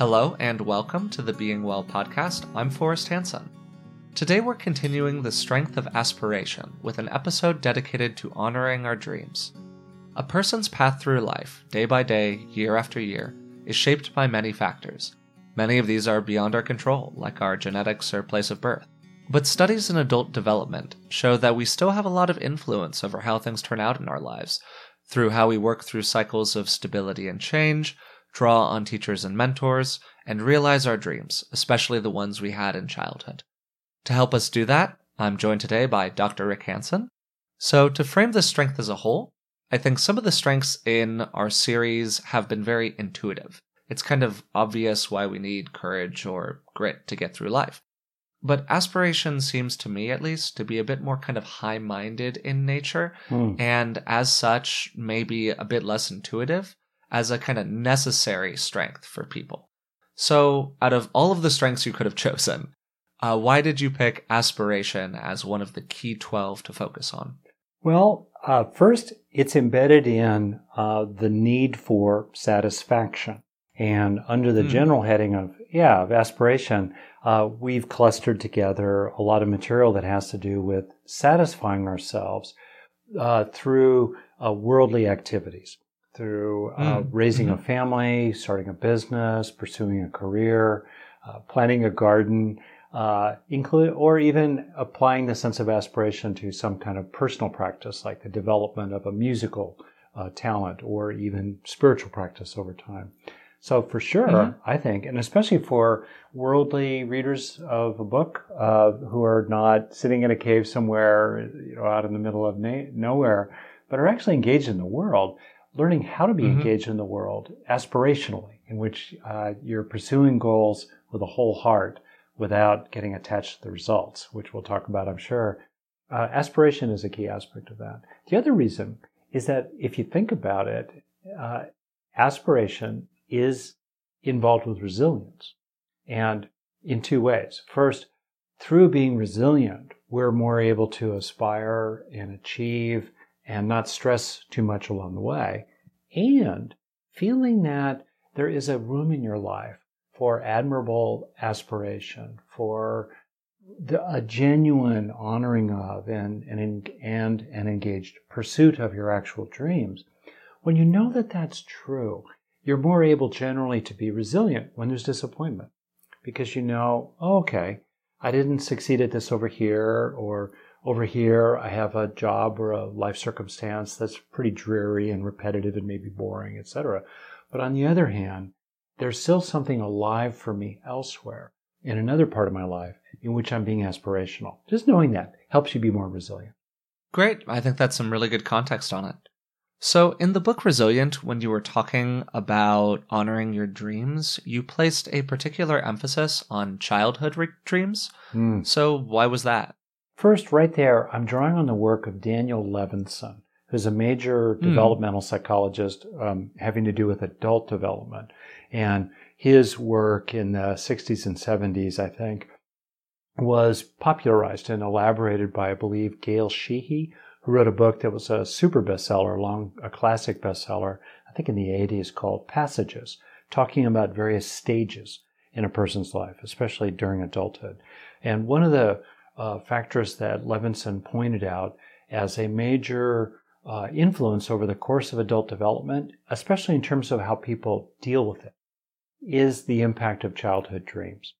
Hello and welcome to the Being Well podcast. I'm Forrest Hanson. Today we're continuing the strength of aspiration with an episode dedicated to honoring our dreams. A person's path through life, day by day, year after year, is shaped by many factors. Many of these are beyond our control, like our genetics or place of birth. But studies in adult development show that we still have a lot of influence over how things turn out in our lives through how we work through cycles of stability and change, draw on teachers and mentors, and realize our dreams, especially the ones we had in childhood. To help us do that, I'm joined today by Dr. Rick Hanson. So, to frame the strength as a whole, I think some of the strengths in our series have been very intuitive. It's kind of obvious why we need courage or grit to get through life. But aspiration seems to me, at least, to be a bit more kind of high minded in nature, Mm. and as such, maybe a bit less intuitive as a kind of necessary strength for people. So, out of all of the strengths you could have chosen, uh, why did you pick aspiration as one of the key 12 to focus on? Well, uh, first, it's embedded in uh, the need for satisfaction. And under the Hmm. general heading of, yeah, of aspiration, uh, we've clustered together a lot of material that has to do with satisfying ourselves uh, through uh, worldly activities, through uh, Mm, raising a mhm. family, starting a business, pursuing a career, uh, planting a garden, uh, include, or even applying the sense of aspiration to some kind of personal practice, like the development of a musical uh, talent or even spiritual practice over time. So, for sure, Mhm. I think, and especially for worldly readers of a book uh, who are not sitting in a cave somewhere, you know, out in the middle of na- nowhere, but are actually engaged in the world, learning how to be Mhm. engaged in the world aspirationally, in which uh, you're pursuing goals with a whole heart without getting attached to the results, which we'll talk about, I'm sure. Uh, aspiration is a key aspect of that. The other reason is that if you think about it, uh, aspiration is involved with resilience. And in two ways. First, through being resilient, we're more able to aspire and achieve and not stress too much along the way. And feeling that there is a room in your life for admirable aspiration, for the, a genuine honoring of and, and, and an engaged pursuit of your actual dreams. When you know that that's true, you're more able generally to be resilient when there's disappointment because you know, oh, okay, I didn't succeed at this over here, or over here I have a job or a life circumstance that's pretty dreary and repetitive and maybe boring, etc. But on the other hand, there's still something alive for me elsewhere in another part of my life in which I'm being aspirational. Just knowing that helps you be more resilient. Great. I think that's some really good context on it. So, in the book Resilient, when you were talking about honoring your dreams, you placed a particular emphasis on childhood re- dreams. Hmm. So, why was that? First, right there, I'm drawing on the work of Daniel Levinson, who's a major Hmm. developmental psychologist um, having to do with adult development. And his work in the 60s and 70s, I think, was popularized and elaborated by, I believe, Gail Sheehy, who wrote a book that was a super bestseller, long, a classic bestseller, I think in the 80s, called Passages, talking about various stages in a person's life, especially during adulthood. And one of the uh, factors that Levinson pointed out as a major uh, influence over the course of adult development, especially in terms of how people deal with it, is the impact of childhood dreams.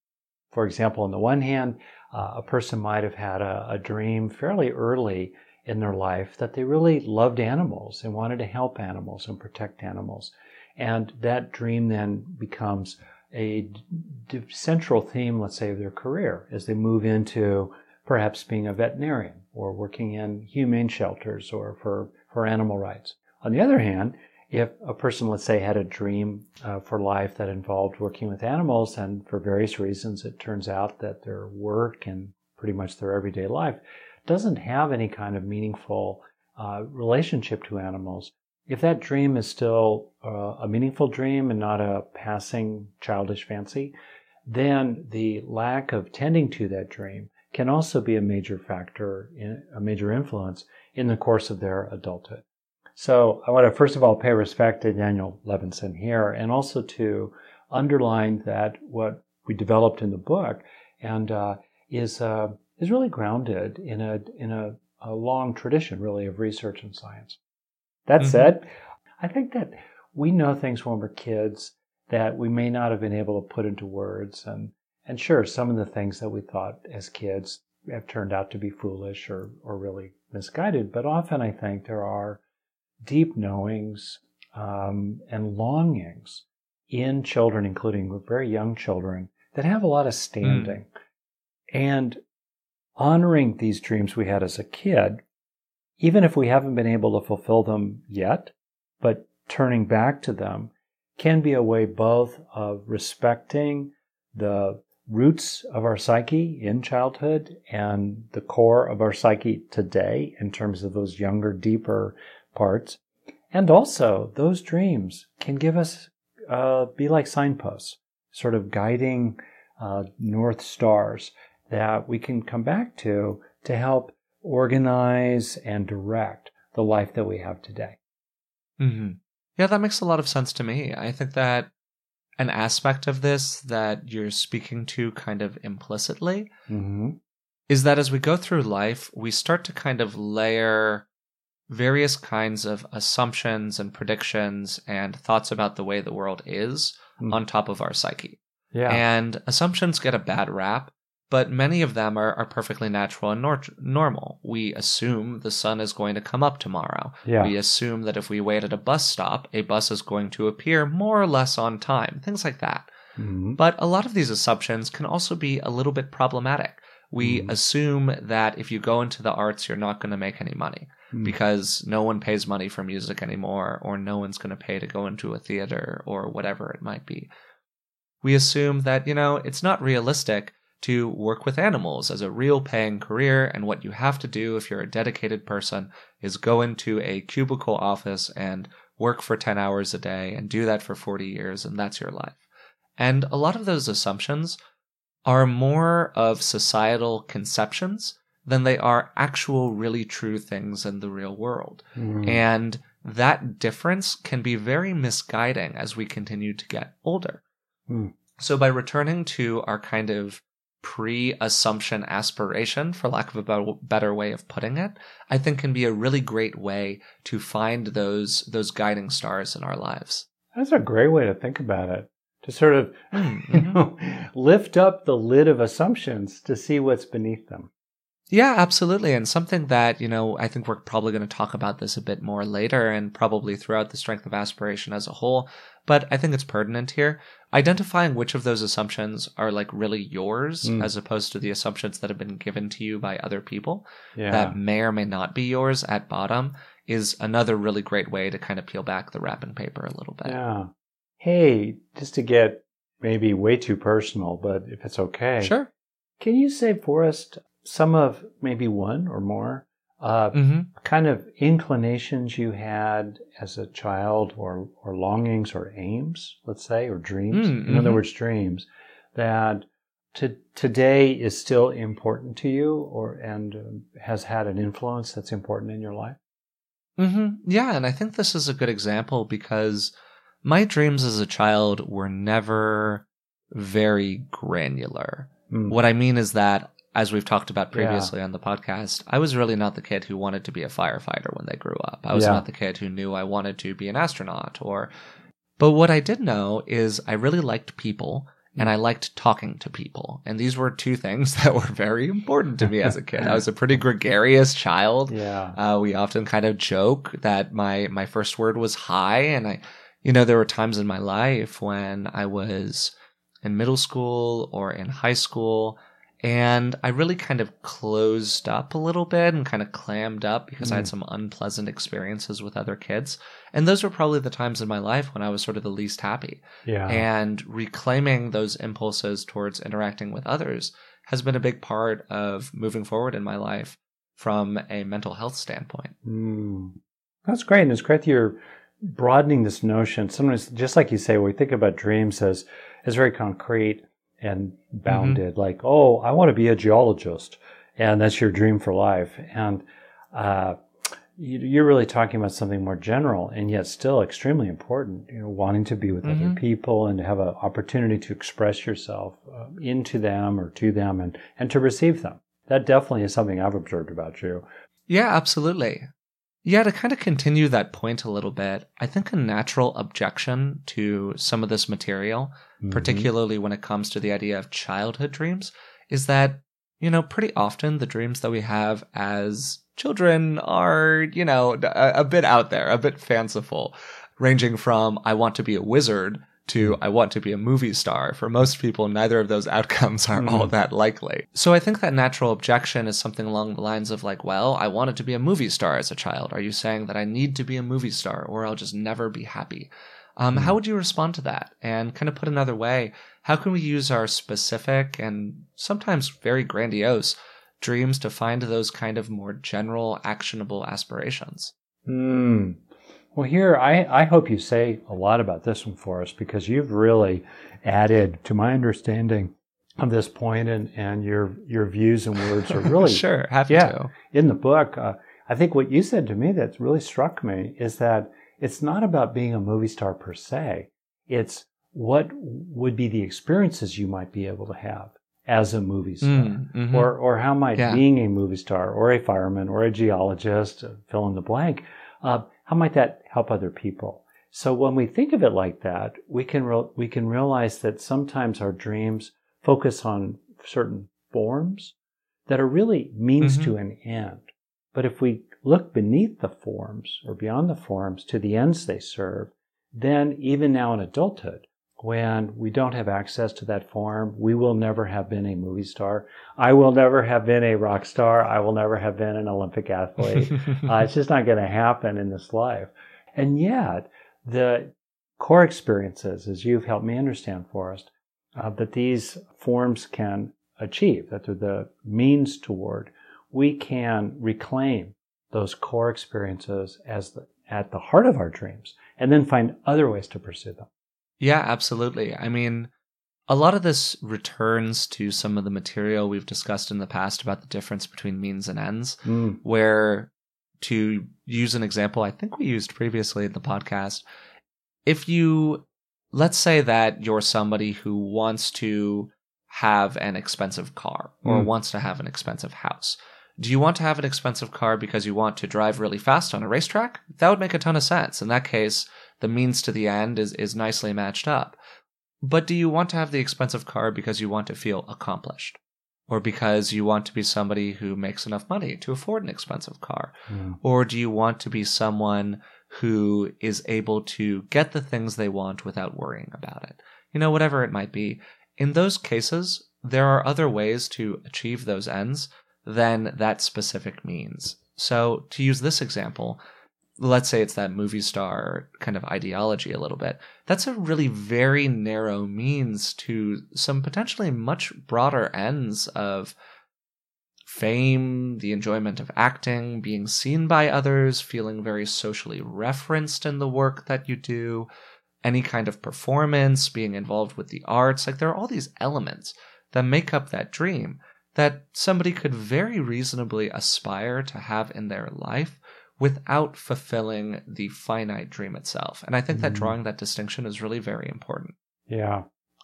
For example, on the one hand, uh, a person might have had a, a dream fairly early in their life that they really loved animals and wanted to help animals and protect animals. And that dream then becomes a d- central theme, let's say, of their career as they move into perhaps being a veterinarian or working in humane shelters or for, for animal rights. On the other hand, if a person, let's say, had a dream uh, for life that involved working with animals, and for various reasons it turns out that their work and pretty much their everyday life doesn't have any kind of meaningful uh, relationship to animals, if that dream is still uh, a meaningful dream and not a passing childish fancy, then the lack of tending to that dream can also be a major factor, in, a major influence in the course of their adulthood. So I want to first of all pay respect to Daniel Levinson here and also to underline that what we developed in the book and uh, is uh, is really grounded in a in a, a, long tradition, really, of research and science. That mm-hmm. said, I think that we know things when we're kids that we may not have been able to put into words, and and sure, some of the things that we thought as kids have turned out to be foolish or or really misguided. But often, I think there are deep knowings um, and longings in children, including very young children, that have a lot of standing. Mm. And honoring these dreams we had as a kid, even if we haven't been able to fulfill them yet, but turning back to them can be a way both of respecting the roots of our psyche in childhood and the core of our psyche today in terms of those younger, deeper parts. And also, those dreams can give us, uh, be like signposts, sort of guiding uh, north stars that we can come back to to help organize and direct the life that we have today. Mm-hmm. Yeah, that makes a lot of sense to me. I think that an aspect of this that you're speaking to kind of implicitly mm-hmm. is that as we go through life, we start to kind of layer various kinds of assumptions and predictions and thoughts about the way the world is mm. on top of our psyche. Yeah. And assumptions get a bad rap, but many of them are, are perfectly natural and nor- normal. We assume the sun is going to come up tomorrow. Yeah. We assume that if we wait at a bus stop, a bus is going to appear more or less on time, things like that. Mm-hmm. But a lot of these assumptions can also be a little bit problematic. We mm-hmm. assume that if you go into the arts, you're not going to make any money mm. because no one pays money for music anymore, or no one's going to pay to go into a theater, or whatever it might be. We assume that, you know, it's not realistic to work with animals as a real paying career, and what you have to do if you're a dedicated person is go into a cubicle office and work for 10 hours a day and do that for 40 years, and that's your life. And a lot of those assumptions are more of societal conceptions than they are actual, really true things in the real world. Mm. And that difference can be very misguiding as we continue to get older. Mm. So, by returning to our kind of pre assumption aspiration, for lack of a better way of putting it, I think can be a really great way to find those, those guiding stars in our lives. That's a great way to think about it. To sort of, mm-hmm. you know, lift up the lid of assumptions to see what's beneath them. Yeah, absolutely. And something that, you know, I think we're probably going to talk about this a bit more later and probably throughout the strength of aspiration as a whole, but I think it's pertinent here. Identifying which of those assumptions are like really yours mm. as opposed to the assumptions that have been given to you by other people yeah. that may or may not be yours at bottom is another really great way to kind of peel back the wrapping paper a little bit. Yeah. Hey, just to get maybe way too personal, but if it's okay. Sure. Can you say for us some of maybe one or more uh, mm-hmm. kind of inclinations you had as a child or, or longings or aims, let's say, or dreams. Mm-hmm. In other words, dreams that to, today is still important to you or and uh, has had an influence that's important in your life. Mm-hmm. Yeah, and I think this is a good example because my dreams as a child were never very granular. Mm. What I mean is that as we've talked about previously yeah. on the podcast, I was really not the kid who wanted to be a firefighter when they grew up. I was yeah. not the kid who knew I wanted to be an astronaut or but what I did know is I really liked people and I liked talking to people. And these were two things that were very important to me as a kid. I was a pretty gregarious child. Yeah. Uh, we often kind of joke that my, my first word was hi. And I, you know, there were times in my life when I was in middle school or in high school and I really kind of closed up a little bit and kind of clammed up because mm. I had mm. some unpleasant experiences with other kids. And those were probably the times in my life when I was sort of the least happy. Yeah. And reclaiming those impulses towards interacting with others has been a big part of moving forward in my life from a mental health standpoint. Mm. That's great. And it's great that you're broadening this notion. Sometimes, just like you say, we think about dreams as, as very concrete and bounded mm-hmm. like oh i want to be a geologist and that's your dream for life and uh, you're really talking about something more general and yet still extremely important. You know, wanting to be with mm-hmm. other people and to have an opportunity to express yourself uh, into them or to them and, and to receive them. That definitely is something I've observed about you. Yeah, absolutely. Yeah, to kind of continue that point a little bit, I think a natural objection to some of this material, mm-hmm. particularly when it comes to the idea of childhood dreams, is that, you know, pretty often the dreams that we have as children are, you know, a, a bit out there, a bit fanciful, ranging from I want to be a wizard to I want to be a movie star. For most people, neither of those outcomes are all hmm. that likely. So I think that natural objection is something along the lines of like, well, I wanted to be a movie star as a child. Are you saying that I need to be a movie star or I'll just never be happy? Um, mm. How would you respond to that? And kind of put another way, how can we use our specific and sometimes very grandiose dreams to find those kind of more general, actionable aspirations. Hmm. Well, here, I, I hope you say a lot about this one for us because you've really added to my understanding of this point and, and your, your views and words are really. sure, happy yeah, to. In the book, uh, I think what you said to me that really struck me is that it's not about being a movie star per se. It's what would be the experiences you might be able to have as a movie star? Mm, mm-hmm. Or, or how might yeah. being a movie star or a fireman or a geologist, uh, fill in the blank, uh, how might that help other people? So when we think of it like that, we can, re- we can realize that sometimes our dreams focus on certain forms that are really means mm-hmm. to an end. But if we look beneath the forms or beyond the forms to the ends they serve, then even now in adulthood, when we don't have access to that form, we will never have been a movie star. I will never have been a rock star. I will never have been an Olympic athlete. uh, it's just not going to happen in this life. And yet, the core experiences, as you've helped me understand, Forrest, uh, that these forms can achieve, that they're the means toward, we can reclaim those core experiences as the, at the heart of our dreams and then find other ways to pursue them. Yeah, absolutely. I mean, a lot of this returns to some of the material we've discussed in the past about the difference between means and ends, mm. where to use an example I think we used previously in the podcast, if you let's say that you're somebody who wants to have an expensive car or mm. wants to have an expensive house. Do you want to have an expensive car because you want to drive really fast on a racetrack? That would make a ton of sense. In that case, the means to the end is, is nicely matched up. But do you want to have the expensive car because you want to feel accomplished? Or because you want to be somebody who makes enough money to afford an expensive car? Mm. Or do you want to be someone who is able to get the things they want without worrying about it? You know, whatever it might be. In those cases, there are other ways to achieve those ends than that specific means. So, to use this example, let's say it's that movie star kind of ideology a little bit, that's a really very narrow means to some potentially much broader ends of fame, the enjoyment of acting, being seen by others, feeling very socially referenced in the work that you do, any kind of performance, being involved with the arts. Like there are all these elements that make up that dream that somebody could very reasonably aspire to have in their life without fulfilling the finite dream itself. And I think mm-hmm. that drawing that distinction is really very important. Yeah.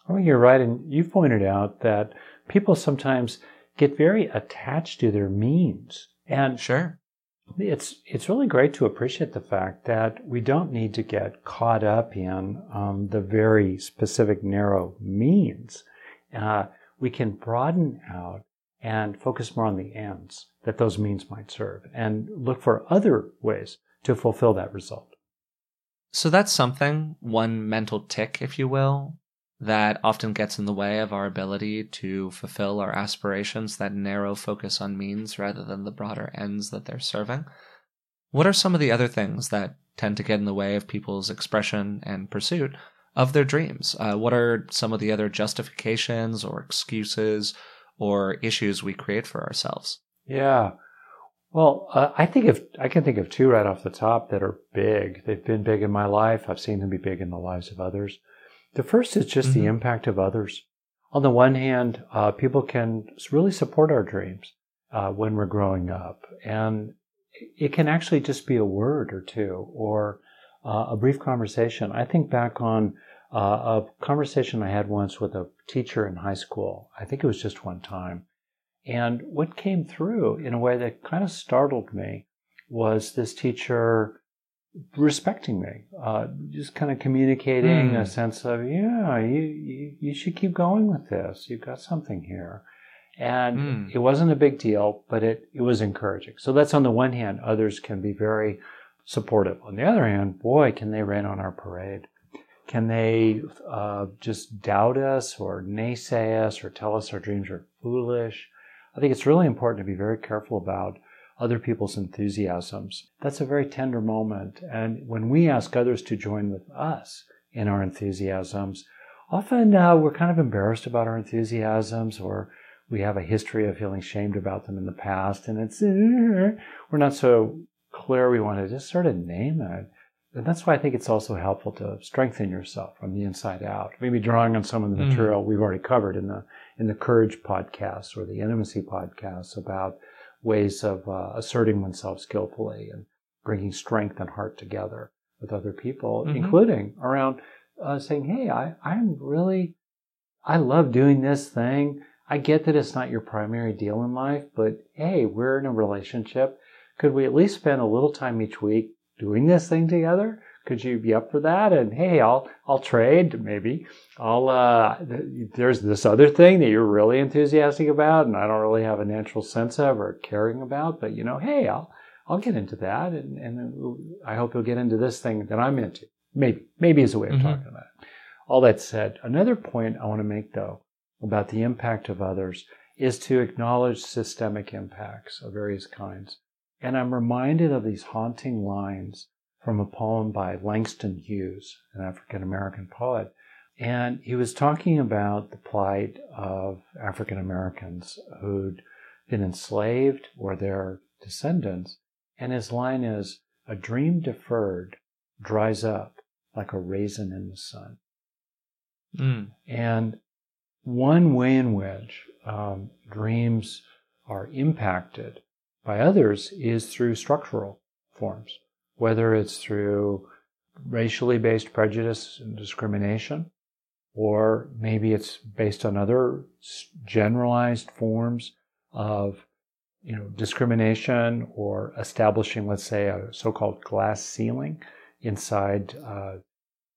Oh, you're right. And you've pointed out that people sometimes get very attached to their means. And sure. It's it's really great to appreciate the fact that we don't need to get caught up in um, the very specific narrow means. Uh, we can broaden out and focus more on the ends that those means might serve and look for other ways to fulfill that result. So that's something, one mental tic, if you will, that often gets in the way of our ability to fulfill our aspirations, that narrow focus on means rather than the broader ends that they're serving. What are some of the other things that tend to get in the way of people's expression and pursuit of their dreams? Uh, what are some of the other justifications or excuses or issues we create for ourselves? Yeah. Well, uh, I think of I can think of two right off the top that are big. They've been big in my life. I've seen them be big in the lives of others. The first is just mm-hmm. the impact of others. On the one hand, uh, people can really support our dreams uh, when we're growing up, and it can actually just be a word or two or uh, a brief conversation. I think back on uh, a conversation I had once with a teacher in high school. I think it was just one time. And what came through in a way that kind of startled me was this teacher respecting me, uh, just kind of communicating mm. a sense of, yeah, you, you, you, should keep going with this. You've got something here. And mm. it wasn't a big deal, but it, it was encouraging. So that's on the one hand, others can be very supportive. On the other hand, boy, can they rain on our parade. Can they uh, just doubt us or naysay us or tell us our dreams are foolish? I think it's really important to be very careful about other people's enthusiasms. That's a very tender moment. And when we ask others to join with us in our enthusiasms, often uh, we're kind of embarrassed about our enthusiasms or we have a history of feeling shamed about them in the past. And it's, uh, we're not so clear. We want to just sort of name it. And that's why I think it's also helpful to strengthen yourself from the inside out. Maybe drawing on some of the mm. material mm-hmm. we've already covered in the in the courage podcast or the intimacy podcast about ways of uh, asserting oneself skillfully and bringing strength and heart together with other people, mm-hmm. including around uh, saying, "Hey, I, I'm really, I love doing this thing. I get that it's not your primary deal in life, but hey, we're in a relationship. Could we at least spend a little time each week doing this thing together? Could you be up for that? And hey, I'll I'll trade maybe. I'll uh, there's this other thing that you're really enthusiastic about, and I don't really have a natural sense of or caring about. But you know, hey, I'll I'll get into that, and and I hope you'll get into this thing that I'm into. Maybe maybe is a way of mm-hmm. talking about it. All that said, another point I want to make though about the impact of others is to acknowledge systemic impacts of various kinds. And I'm reminded of these haunting lines from a poem by Langston Hughes, an African American poet. And he was talking about the plight of African Americans who'd been enslaved or their descendants. And his line is, a dream deferred dries up like a raisin in the sun. Mm. And one way in which um, dreams are impacted by others is through structural forms whether it's through racially based prejudice and discrimination, or maybe it's based on other generalized forms of you know, discrimination or establishing, let's say, a so-called glass ceiling inside uh,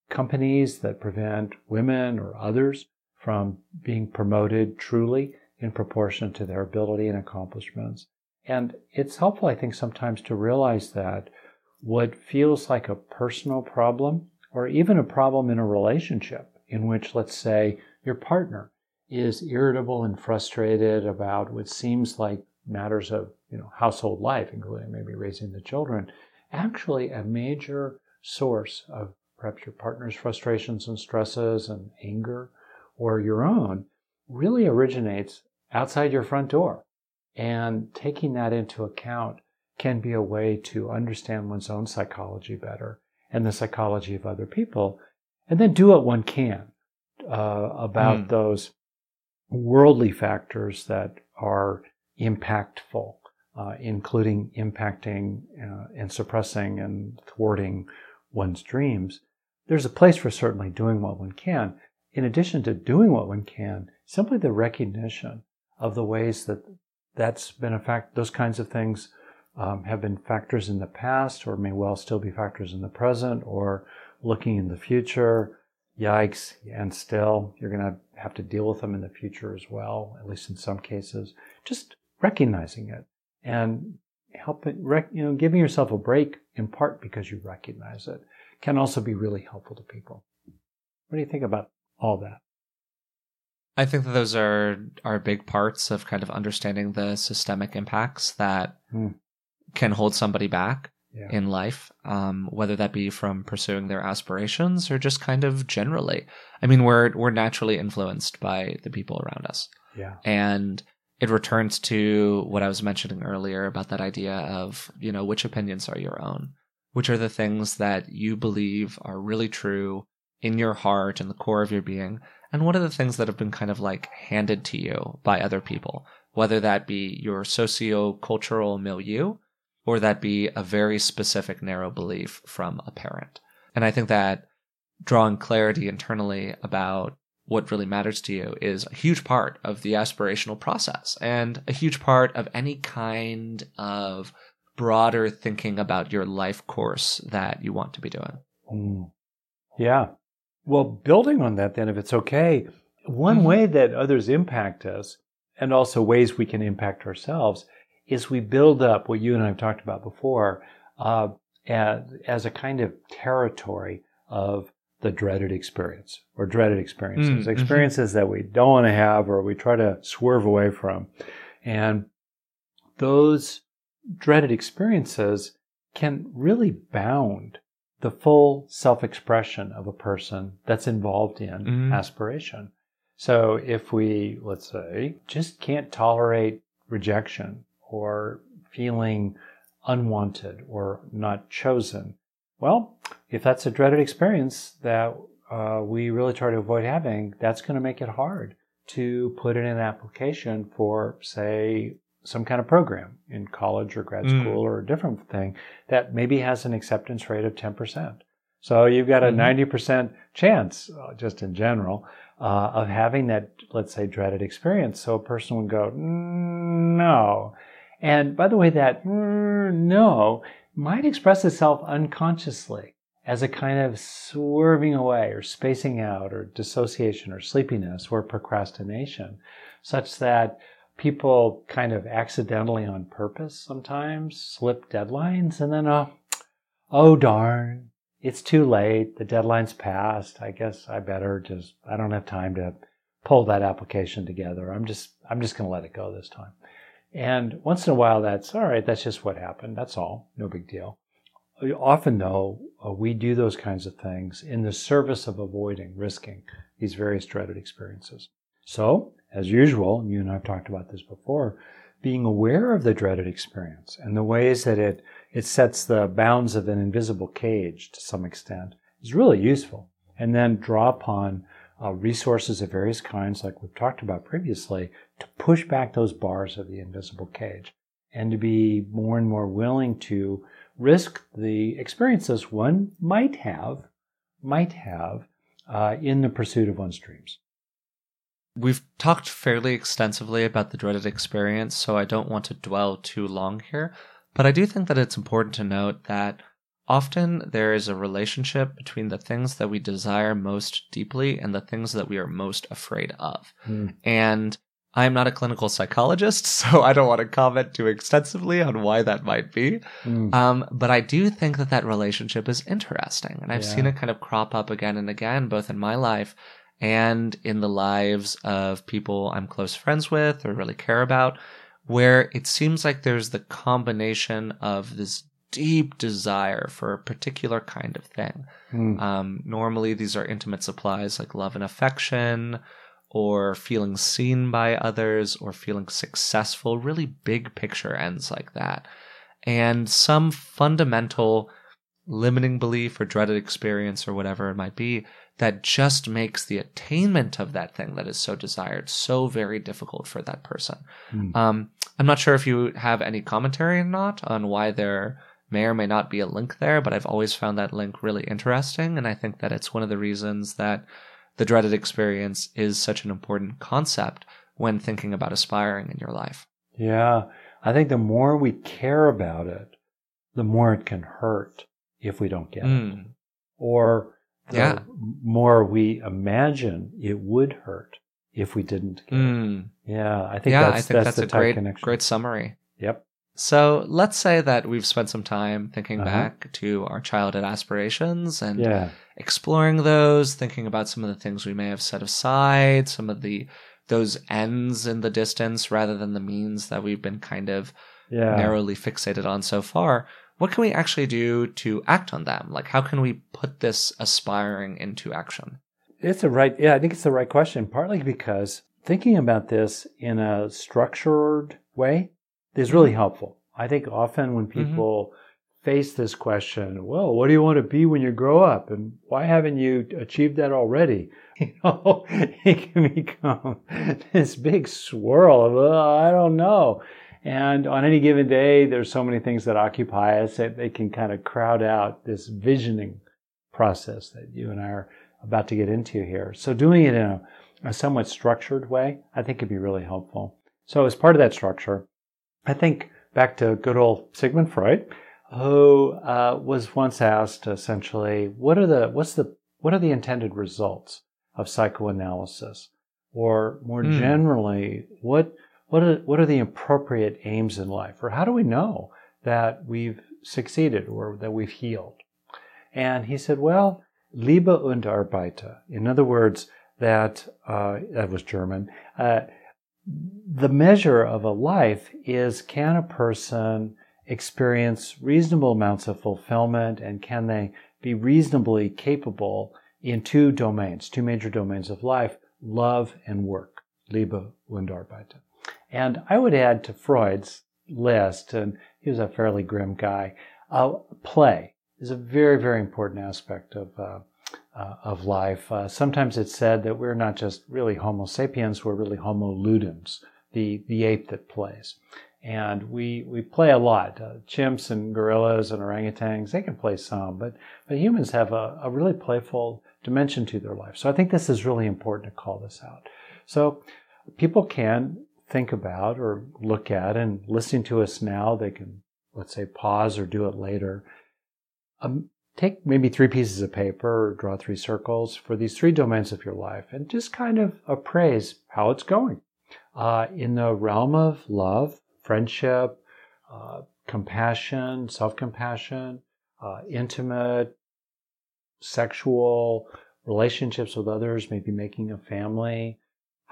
companies that prevent women or others from being promoted truly in proportion to their ability and accomplishments. And it's helpful, I think, sometimes to realize that what feels like a personal problem or even a problem in a relationship in which, let's say, your partner is irritable and frustrated about what seems like matters of you know household life, including maybe raising the children, actually a major source of perhaps your partner's frustrations and stresses and anger or your own really originates outside your front door. And taking that into account can be a way to understand one's own psychology better and the psychology of other people, and then do what one can uh, about mm. those worldly factors that are impactful, uh, including impacting uh, and suppressing and thwarting one's dreams. There's a place for certainly doing what one can. In addition to doing what one can, simply the recognition of the ways that that's been a fact, those kinds of things um, have been factors in the past or may well still be factors in the present or looking in the future. Yikes. And still, you're going to have to deal with them in the future as well, at least in some cases. Just recognizing it and helping, you know, giving yourself a break in part because you recognize it can also be really helpful to people. What do you think about all that? I think that those are are big parts of kind of understanding the systemic impacts that mm can hold somebody back yeah. in life, um, whether that be from pursuing their aspirations or just kind of generally. I mean, we're we're naturally influenced by the people around us. Yeah. And it returns to what I was mentioning earlier about that idea of, you know, which opinions are your own? Which are the things that you believe are really true in your heart and the core of your being? And what are the things that have been kind of like handed to you by other people? Whether that be your socio cultural milieu or that be a very specific narrow belief from a parent. And I think that drawing clarity internally about what really matters to you is a huge part of the aspirational process and a huge part of any kind of broader thinking about your life course that you want to be doing. Mm. Yeah. Well, building on that, then, if it's okay, one mm-hmm. way that others impact us and also ways we can impact ourselves is we build up what you and I have talked about before uh, as, as a kind of territory of the dreaded experience or dreaded experiences, mm, mm-hmm. experiences that we don't want to have or we try to swerve away from. And those dreaded experiences can really bound the full self expression of a person that's involved in mm. aspiration. So if we, let's say, just can't tolerate rejection or feeling unwanted or not chosen, well, if that's a dreaded experience that uh, we really try to avoid having, that's going to make it hard to put in an application for, say, some kind of program in college or grad mm. school or a different thing that maybe has an acceptance rate of 10%. So you've got a mm-hmm. 90% chance, uh, just in general, uh, of having that, let's say, dreaded experience. So a person would go, mm, no. And by the way, that mm, no might express itself unconsciously as a kind of swerving away or spacing out or dissociation or sleepiness or procrastination, such that people kind of accidentally on purpose sometimes slip deadlines and then, oh, oh darn, it's too late. The deadline's passed. I guess I better just, I don't have time to pull that application together. I'm just, I'm just going to let it go this time. And once in a while, that's all right. That's just what happened. That's all. No big deal. Often, though, we do those kinds of things in the service of avoiding risking these various dreaded experiences. So, as usual, you and I have talked about this before, being aware of the dreaded experience and the ways that it, it sets the bounds of an invisible cage to some extent is really useful. And then draw upon uh, resources of various kinds, like we've talked about previously, to push back those bars of the invisible cage and to be more and more willing to risk the experiences one might have, might have uh, in the pursuit of one's dreams. We've talked fairly extensively about the dreaded experience, so I don't want to dwell too long here. But I do think that it's important to note that often there is a relationship between the things that we desire most deeply and the things that we are most afraid of. Mm. And I'm not a clinical psychologist, so I don't want to comment too extensively on why that might be. Mm. Um, but I do think that that relationship is interesting. And I've yeah. seen it kind of crop up again and again, both in my life and in the lives of people I'm close friends with or really care about, where it seems like there's the combination of this deep desire for a particular kind of thing. Mm. Um, normally, these are intimate supplies like love and affection, or feeling seen by others, or feeling successful, really big picture ends like that. And some fundamental limiting belief or dreaded experience or whatever it might be that just makes the attainment of that thing that is so desired so very difficult for that person. Mm. Um, I'm not sure if you have any commentary or not on why there may or may not be a link there, but I've always found that link really interesting. And I think that it's one of the reasons that the dreaded experience is such an important concept when thinking about aspiring in your life. Yeah. I think the more we care about it, the more it can hurt if we don't get mm. it. Hmm. The yeah. more we imagine it would hurt if we didn't get mm. it. Yeah. I think yeah, that's, I think that's, that's a great, connection. great summary. Yep. So let's say that we've spent some time thinking uh-huh. back to our childhood aspirations and yeah. exploring those, thinking about some of the things we may have set aside, some of the those ends in the distance rather than the means that we've been kind of yeah. narrowly fixated on so far. What can we actually do to act on them? Like how can we put this aspiring into action? It's a right yeah, I think it's the right question, partly because thinking about this in a structured way is really mm-hmm. helpful. I think often when mm-hmm. people mm-hmm. face this question, well, what do you want to be when you grow up? And why haven't you achieved that already? You know, it can become this big swirl of, oh, I don't know. And on any given day, there's so many things that occupy us that they can kind of crowd out this visioning process that you and I are about to get into here. So doing it in a, a somewhat structured way, I think could be really helpful. So as part of that structure, I think back to good old Sigmund Freud, who uh, was once asked essentially, what are the what's the what are the intended results of psychoanalysis, or more mm. generally, what what are what are the appropriate aims in life, or how do we know that we've succeeded or that we've healed? And he said, well, Liebe und Arbeite. In other words, that uh, that was German. Uh, the measure of a life is can a person experience reasonable amounts of fulfillment and can they be reasonably capable in two domains, two major domains of life, love and work, Liebe und Arbeit. And I would add to Freud's list, and he was a fairly grim guy, uh, play is a very, very important aspect of, uh, uh, of life. Uh, sometimes it's said that we're not just really Homo sapiens, we're really Homo ludens, the, the ape that plays. And we, we play a lot. Uh, chimps and gorillas and orangutans, they can play some, but, but humans have a, a really playful dimension to their life. So I think this is really important to call this out. So people can think about or look at and listening to us now, they can, let's say, pause or do it later. Um, take maybe three pieces of paper or draw three circles for these three domains of your life and just kind of appraise how it's going. Uh, in the realm of love, friendship, uh, compassion, self compassion, uh, intimate, sexual relationships with others, maybe making a family.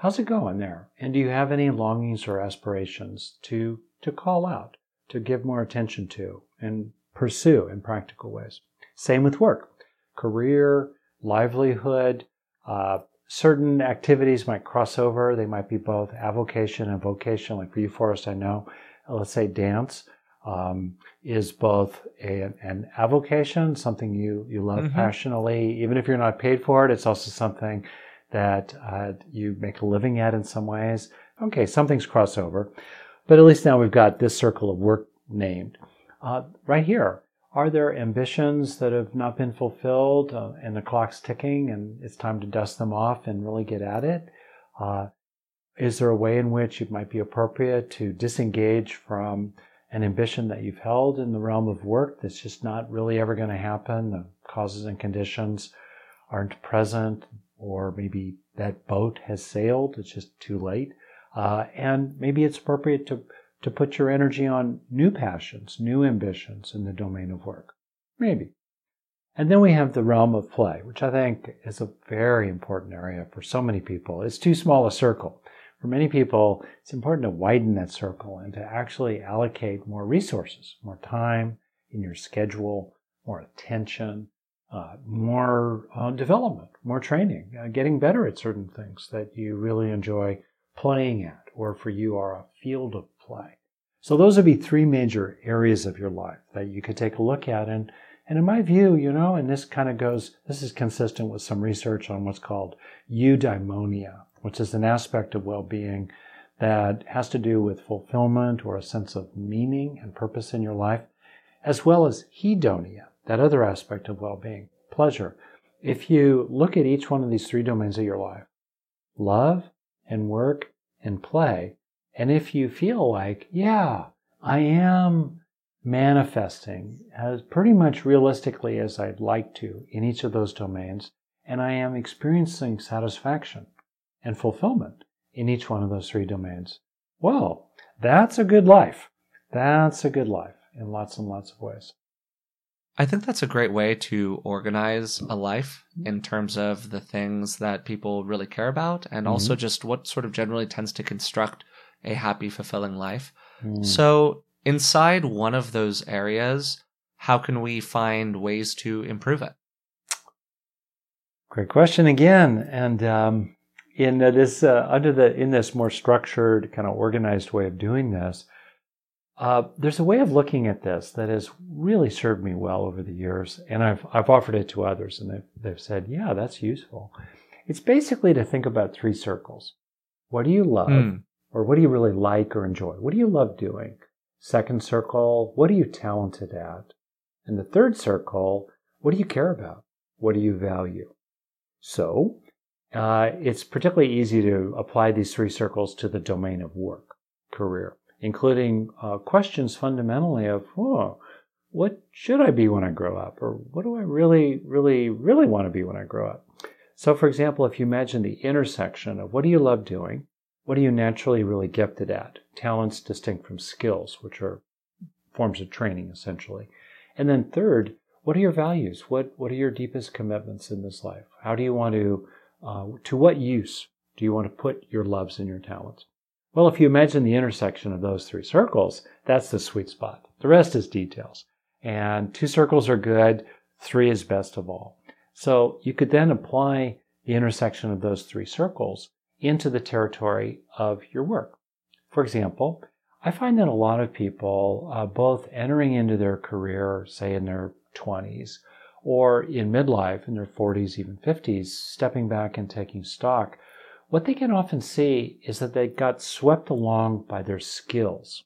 How's it going there? And do you have any longings or aspirations to, to call out, to give more attention to and pursue in practical ways? Same with work, career, livelihood, uh, certain activities might cross over. They might be both avocation and vocation. Like for you, Forrest, I know, let's say dance um, is both a, an avocation, something you, you love mm-hmm. passionately. Even if you're not paid for it, it's also something that uh, you make a living at in some ways. Okay, something's crossover. But at least now we've got this circle of work named. Uh, right here, are there ambitions that have not been fulfilled uh, and the clock's ticking and it's time to dust them off and really get at it? Uh, is there a way in which it might be appropriate to disengage from an ambition that you've held in the realm of work that's just not really ever going to happen? The causes and conditions aren't present, or maybe that boat has sailed, it's just too late. Uh, and maybe it's appropriate to to put your energy on new passions, new ambitions in the domain of work. Maybe. And then we have the realm of play, which I think is a very important area for so many people. It's too small a circle. For many people, it's important to widen that circle and to actually allocate more resources, more time in your schedule, more attention, uh, more uh, development, more training, uh, getting better at certain things that you really enjoy playing at, or for you are a field of play. So those would be three major areas of your life that you could take a look at. And, and in my view, you know, and this kind of goes, this is consistent with some research on what's called eudaimonia, which is an aspect of well-being that has to do with fulfillment or a sense of meaning and purpose in your life, as well as hedonia, that other aspect of well-being, pleasure. If you look at each one of these three domains of your life, love and work and play, and if you feel like, yeah, I am manifesting as pretty much realistically as I'd like to in each of those domains, and I am experiencing satisfaction and fulfillment in each one of those three domains, well, that's a good life. That's a good life in lots and lots of ways. I think that's a great way to organize a life in terms of the things that people really care about and mm-hmm. also just what sort of generally tends to construct a happy, fulfilling life. Mm. So, inside one of those areas, how can we find ways to improve it? Great question again. And um, in this, uh, under the in this more structured, kind of organized way of doing this, uh, there's a way of looking at this that has really served me well over the years, and I've I've offered it to others, and they've they've said, yeah, that's useful. It's basically to think about three circles. What do you love? Mm or what do you really like or enjoy? What do you love doing? Second circle, what are you talented at? And the third circle, what do you care about? What do you value? So, uh, it's particularly easy to apply these three circles to the domain of work, career, including uh, questions fundamentally of, oh, what should I be when I grow up? Or what do I really, really, really want to be when I grow up? So, for example, if you imagine the intersection of what do you love doing? What are you naturally really gifted at? Talents distinct from skills, which are forms of training essentially. And then third, what are your values? What, what are your deepest commitments in this life? How do you want to, uh, to what use do you want to put your loves and your talents? Well, if you imagine the intersection of those three circles, that's the sweet spot. The rest is details. And two circles are good, three is best of all. So you could then apply the intersection of those three circles into the territory of your work. For example, I find that a lot of people, uh, both entering into their career, say in their 20s, or in midlife, in their 40s, even 50s, stepping back and taking stock, what they can often see is that they got swept along by their skills,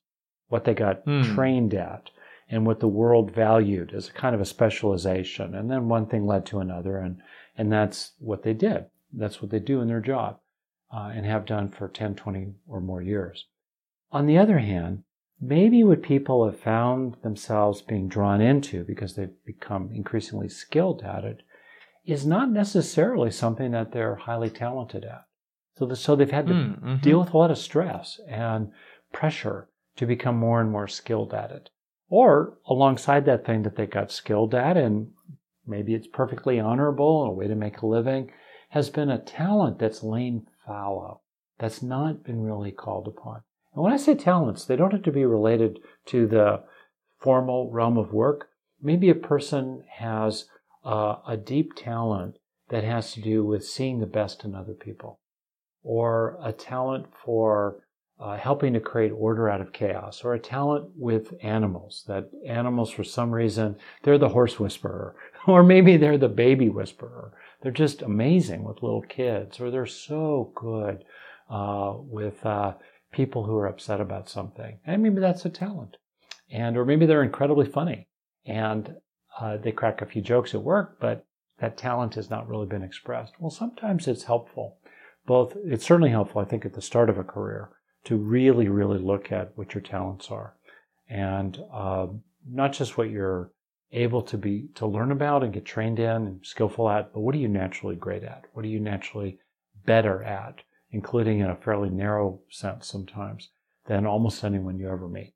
what they got mm. trained at, and what the world valued as a kind of a specialization. And then one thing led to another, and, and that's what they did. That's what they do in their job uh, and have done for 10, 20 or more years. On the other hand, maybe what people have found themselves being drawn into because they've become increasingly skilled at it is not necessarily something that they're highly talented at. So, the, so they've had to mm, mm-hmm. deal with a lot of stress and pressure to become more and more skilled at it. Or alongside that thing that they got skilled at, and maybe it's perfectly honorable, and a way to make a living, has been a talent that's lain fallow, that's not been really called upon. And when I say talents, they don't have to be related to the formal realm of work. Maybe a person has uh, a deep talent that has to do with seeing the best in other people, or a talent for uh, helping to create order out of chaos, or a talent with animals, that animals, for some reason, they're the horse whisperer, or maybe they're the baby whisperer. They're just amazing with little kids, or they're so good uh, with uh, people who are upset about something. And maybe that's a talent. And, or maybe they're incredibly funny and uh, they crack a few jokes at work, but that talent has not really been expressed. Well, sometimes it's helpful. Both, it's certainly helpful, I think, at the start of a career to really, really look at what your talents are and uh, not just what you're able to be to learn about and get trained in and skillful at, but what are you naturally great at? What are you naturally better at? including in a fairly narrow sense sometimes, than almost anyone you ever meet.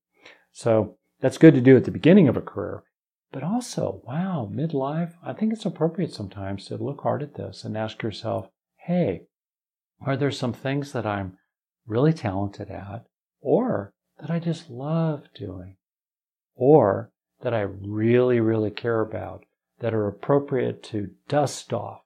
So that's good to do at the beginning of a career. But also, wow, midlife, I think it's appropriate sometimes to look hard at this and ask yourself, hey, are there some things that I'm really talented at or that I just love doing? Or that I really, really care about that are appropriate to dust off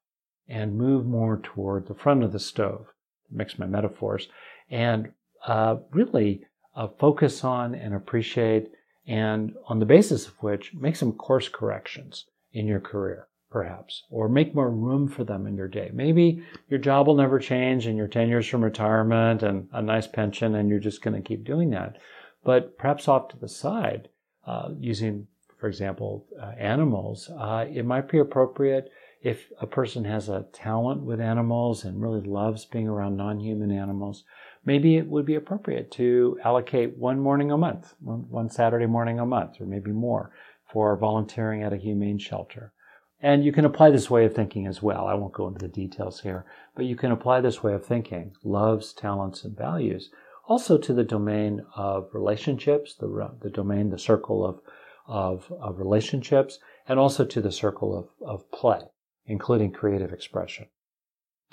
and move more toward the front of the stove? Mix my metaphors, and uh, really uh, focus on and appreciate, and on the basis of which, make some course corrections in your career, perhaps, or make more room for them in your day. Maybe your job will never change and you're 10 years from retirement and a nice pension, and you're just going to keep doing that. But perhaps off to the side, uh, using, for example, uh, animals, uh, it might be appropriate if a person has a talent with animals and really loves being around non-human animals, maybe it would be appropriate to allocate one morning a month, one, one Saturday morning a month, or maybe more, for volunteering at a humane shelter. And you can apply this way of thinking as well. I won't go into the details here, but you can apply this way of thinking, loves, talents, and values, also to the domain of relationships, the, the domain, the circle of, of, of relationships, and also to the circle of, of play including creative expression.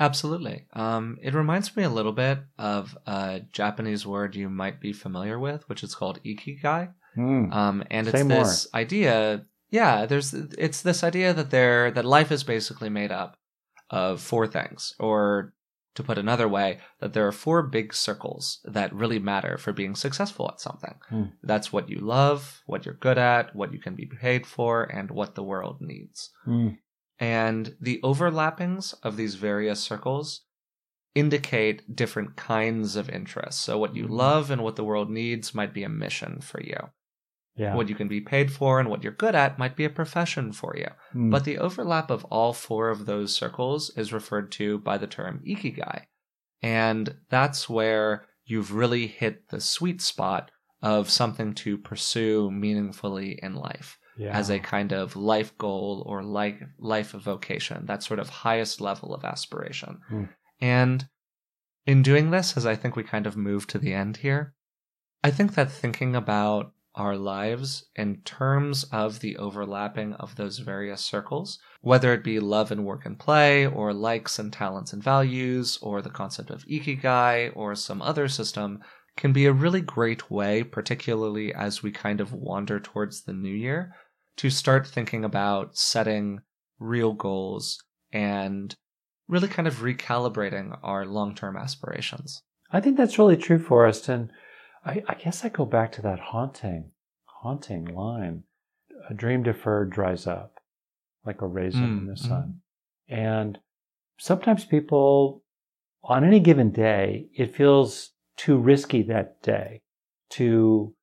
Absolutely. Um, it reminds me a little bit of a Japanese word you might be familiar with, which is called ikigai. Mm. Um, and it's this more. idea. Yeah, there's it's this idea that there that life is basically made up of four things, or to put another way, that there are four big circles that really matter for being successful at something. Mm. That's what you love, what you're good at, what you can be paid for, and what the world needs. Mm. And the overlappings of these various circles indicate different kinds of interests. So, what you Mhm. love and what the world needs might be a mission for you. Yeah. What you can be paid for and what you're good at might be a profession for you. Mm. But the overlap of all four of those circles is referred to by the term ikigai. And that's where you've really hit the sweet spot of something to pursue meaningfully in life yeah. as a kind of life goal or like life vocation, that sort of highest level of aspiration. Hmm. And in doing this, as I think we kind of move to the end here, I think that thinking about our lives in terms of the overlapping of those various circles, whether it be love and work and play, or likes and talents and values, or the concept of ikigai, or some other system, can be a really great way, particularly as we kind of wander towards the new year, to start thinking about setting real goals and really kind of recalibrating our long term aspirations. I think that's really true, Forrest. And I, I guess I go back to that haunting, haunting line. A dream deferred dries up like a raisin in the Mm, sun. And sometimes people, on any given day, it feels too risky that day to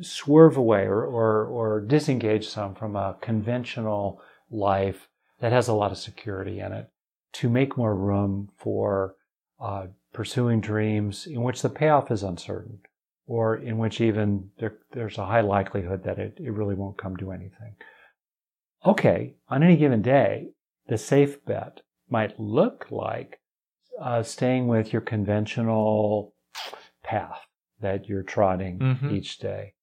swerve away or, or, or disengage some from a conventional life that has a lot of security in it to make more room for uh, pursuing dreams in which the payoff is uncertain or in which even there, there's a high likelihood that it, it really won't come to anything. Okay, on any given day, the safe bet might look like uh, staying with your conventional path that you're trotting Mhm. each day.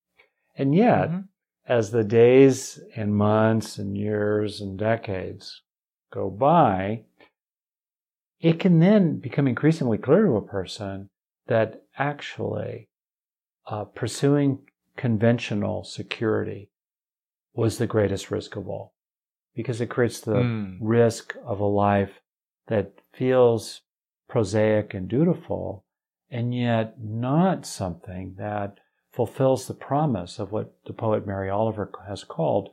And yet, Mhm. as the days and months and years and decades go by, it can then become increasingly clear to a person that actually uh, pursuing conventional security was the greatest risk of all because it creates the Mm. risk of a life that feels prosaic and dutiful and yet not something that fulfills the promise of what the poet Mary Oliver has called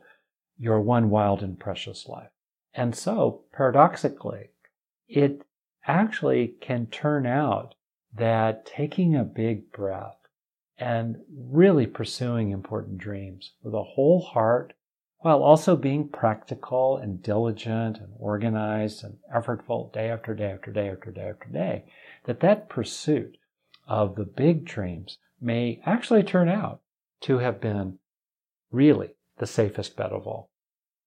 your one wild and precious life. And so, paradoxically, it actually can turn out that taking a big breath and really pursuing important dreams with a whole heart, while also being practical and diligent and organized and effortful day after day after day after day after day, that that pursuit of the big dreams may actually turn out to have been really the safest bet of all.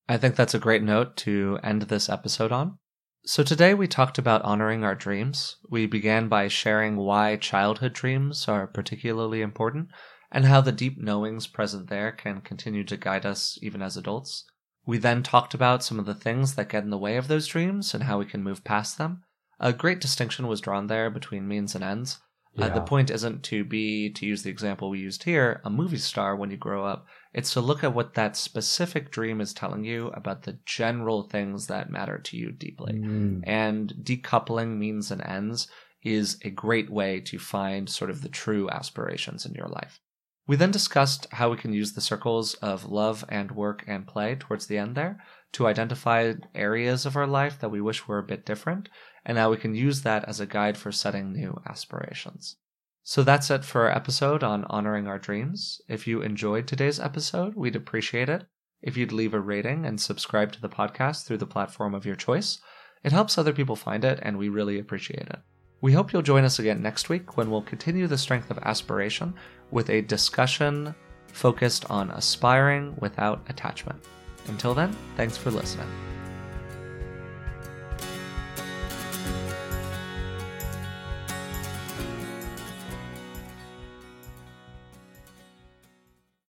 I think that's a great note to end this episode on. So, today we talked about honoring our dreams. We began by sharing why childhood dreams are particularly important and how the deep knowings present there can continue to guide us even as adults. We then talked about some of the things that get in the way of those dreams and how we can move past them. A great distinction was drawn there between means and ends. Uh, the point isn't to be, to use the example we used here, a movie star when you grow up. It's to look at what that specific dream is telling you about the general things that matter to you deeply. Mm. And decoupling means and ends is a great way to find sort of the true aspirations in your life. We then discussed how we can use the circles of love and work and play towards the end there to identify areas of our life that we wish were a bit different, and how we can use that as a guide for setting new aspirations. So that's it for our episode on honoring our dreams. If you enjoyed today's episode, we'd appreciate it if you'd leave a rating and subscribe to the podcast through the platform of your choice. It helps other people find it, and we really appreciate it. We hope you'll join us again next week when we'll continue the strength of aspiration with a discussion focused on aspiring without attachment. Until then, thanks for listening.